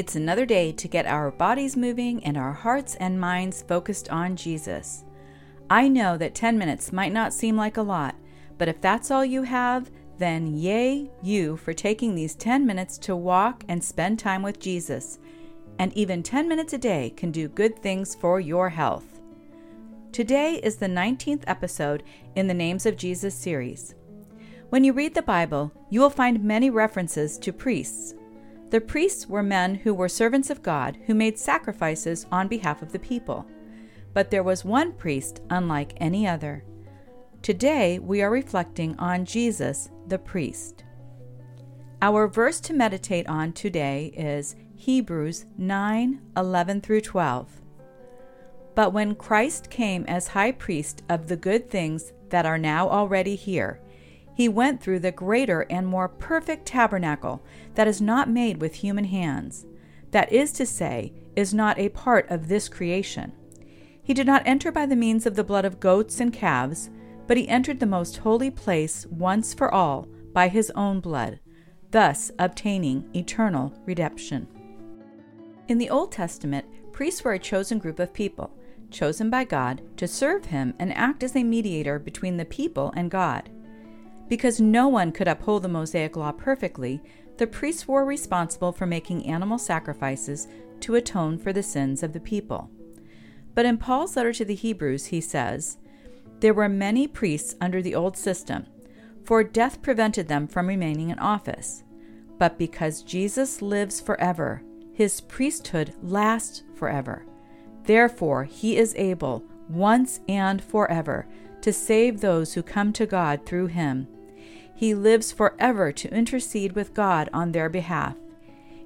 It's another day to get our bodies moving and our hearts and minds focused on Jesus. I know that 10 minutes might not seem like a lot, but if that's all you have, then yay you for taking these 10 minutes to walk and spend time with Jesus. And even 10 minutes a day can do good things for your health. Today is the 19th episode in the Names of Jesus series. When you read the Bible, you will find many references to priests, the priests were men who were servants of God who made sacrifices on behalf of the people. But there was one priest unlike any other. Today we are reflecting on Jesus, the priest. Our verse to meditate on today is Hebrews 9 11 through 12. But when Christ came as high priest of the good things that are now already here, he went through the greater and more perfect tabernacle that is not made with human hands, that is to say, is not a part of this creation. He did not enter by the means of the blood of goats and calves, but he entered the most holy place once for all by his own blood, thus obtaining eternal redemption. In the Old Testament, priests were a chosen group of people, chosen by God to serve him and act as a mediator between the people and God. Because no one could uphold the Mosaic law perfectly, the priests were responsible for making animal sacrifices to atone for the sins of the people. But in Paul's letter to the Hebrews, he says, There were many priests under the old system, for death prevented them from remaining in office. But because Jesus lives forever, his priesthood lasts forever. Therefore, he is able, once and forever, to save those who come to God through him he lives forever to intercede with God on their behalf.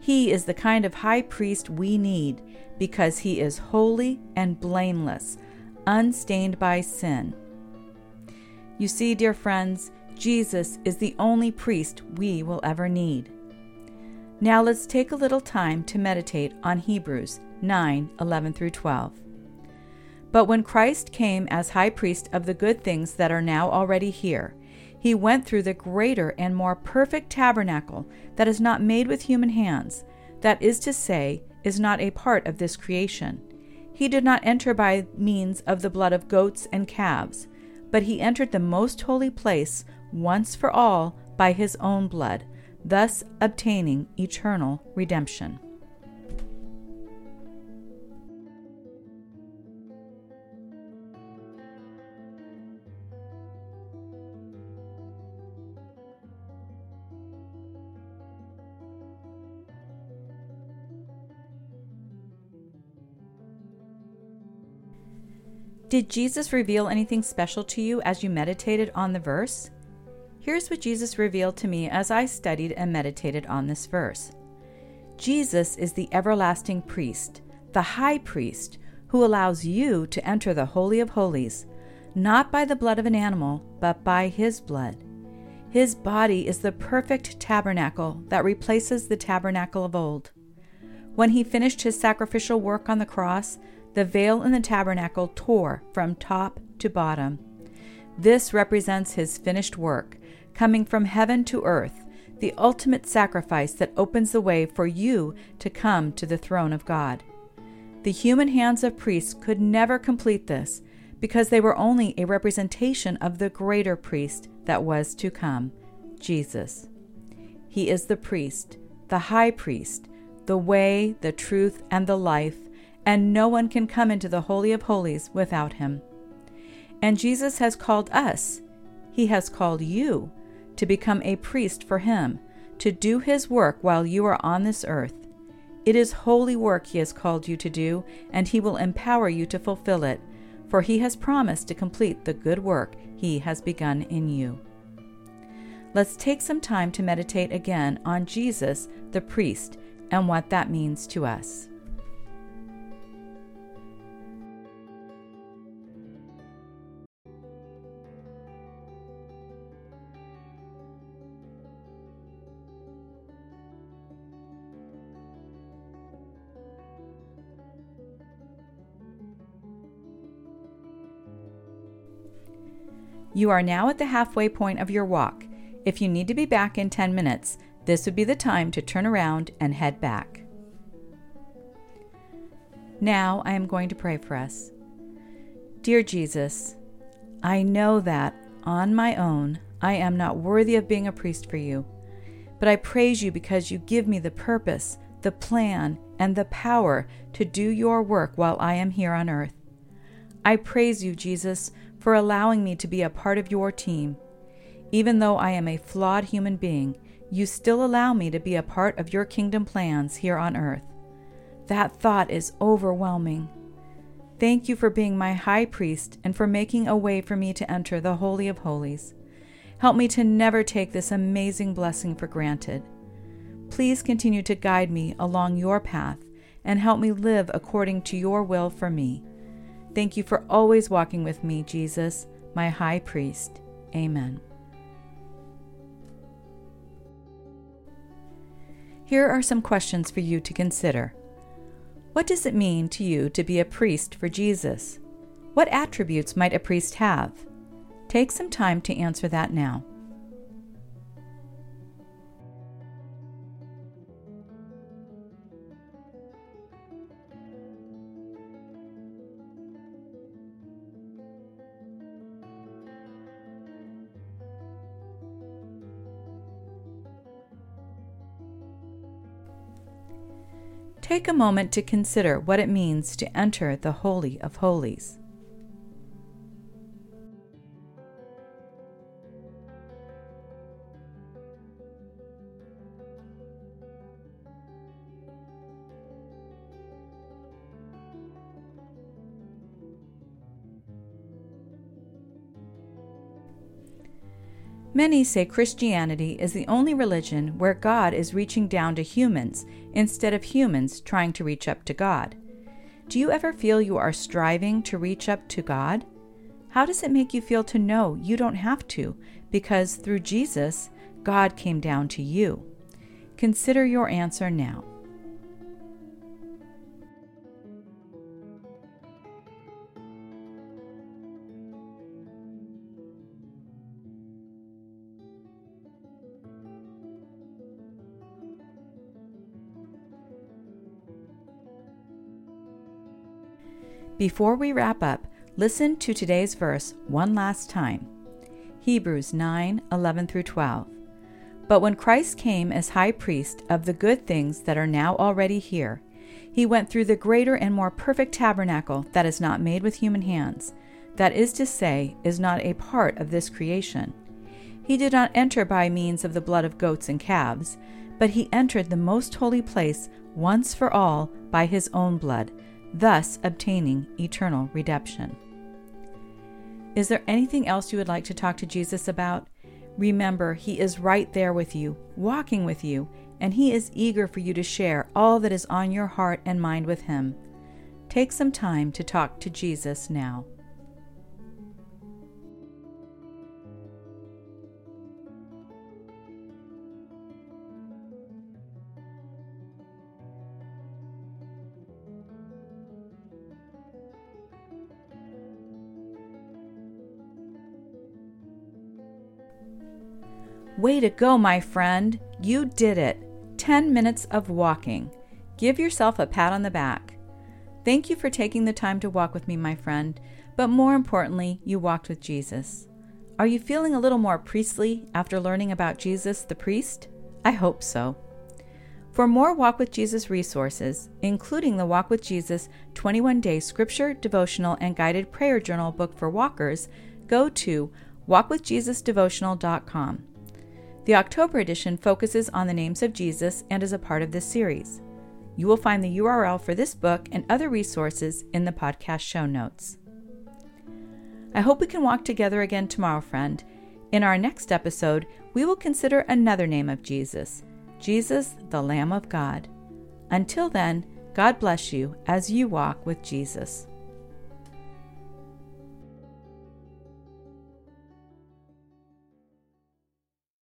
He is the kind of high priest we need because he is holy and blameless, unstained by sin. You see, dear friends, Jesus is the only priest we will ever need. Now let's take a little time to meditate on Hebrews 9 11 through 12. But when Christ came as high priest of the good things that are now already here, he went through the greater and more perfect tabernacle that is not made with human hands, that is to say, is not a part of this creation. He did not enter by means of the blood of goats and calves, but he entered the most holy place once for all by his own blood, thus obtaining eternal redemption. Did Jesus reveal anything special to you as you meditated on the verse? Here's what Jesus revealed to me as I studied and meditated on this verse Jesus is the everlasting priest, the high priest, who allows you to enter the Holy of Holies, not by the blood of an animal, but by his blood. His body is the perfect tabernacle that replaces the tabernacle of old. When he finished his sacrificial work on the cross, the veil in the tabernacle tore from top to bottom. This represents his finished work, coming from heaven to earth, the ultimate sacrifice that opens the way for you to come to the throne of God. The human hands of priests could never complete this because they were only a representation of the greater priest that was to come, Jesus. He is the priest, the high priest, the way, the truth, and the life and no one can come into the Holy of Holies without him. And Jesus has called us, He has called you, to become a priest for Him, to do His work while you are on this earth. It is holy work He has called you to do, and He will empower you to fulfill it, for He has promised to complete the good work He has begun in you. Let's take some time to meditate again on Jesus, the priest, and what that means to us. You are now at the halfway point of your walk. If you need to be back in 10 minutes, this would be the time to turn around and head back. Now I am going to pray for us. Dear Jesus, I know that on my own I am not worthy of being a priest for you, but I praise you because you give me the purpose, the plan, and the power to do your work while I am here on earth. I praise you, Jesus, for allowing me to be a part of your team. Even though I am a flawed human being, you still allow me to be a part of your kingdom plans here on earth. That thought is overwhelming. Thank you for being my high priest and for making a way for me to enter the Holy of Holies. Help me to never take this amazing blessing for granted. Please continue to guide me along your path and help me live according to your will for me. Thank you for always walking with me, Jesus, my high priest. Amen. Here are some questions for you to consider. What does it mean to you to be a priest for Jesus? What attributes might a priest have? Take some time to answer that now. Take a moment to consider what it means to enter the Holy of Holies. Many say Christianity is the only religion where God is reaching down to humans instead of humans trying to reach up to God. Do you ever feel you are striving to reach up to God? How does it make you feel to know you don't have to because through Jesus, God came down to you? Consider your answer now. Before we wrap up, listen to today's verse one last time. Hebrews 9 11 through 12. But when Christ came as high priest of the good things that are now already here, he went through the greater and more perfect tabernacle that is not made with human hands, that is to say, is not a part of this creation. He did not enter by means of the blood of goats and calves, but he entered the most holy place once for all by his own blood thus obtaining eternal redemption. Is there anything else you would like to talk to Jesus about? Remember, He is right there with you, walking with you, and He is eager for you to share all that is on your heart and mind with Him. Take some time to talk to Jesus now. Way to go, my friend! You did it! 10 minutes of walking. Give yourself a pat on the back. Thank you for taking the time to walk with me, my friend, but more importantly, you walked with Jesus. Are you feeling a little more priestly after learning about Jesus the priest? I hope so. For more Walk with Jesus resources, including the Walk with Jesus 21 Day Scripture, Devotional, and Guided Prayer Journal book for walkers, go to walkwithjesusdevotional.com. The October edition focuses on the names of Jesus and is a part of this series. You will find the URL for this book and other resources in the podcast show notes. I hope we can walk together again tomorrow, friend. In our next episode, we will consider another name of Jesus Jesus, the Lamb of God. Until then, God bless you as you walk with Jesus.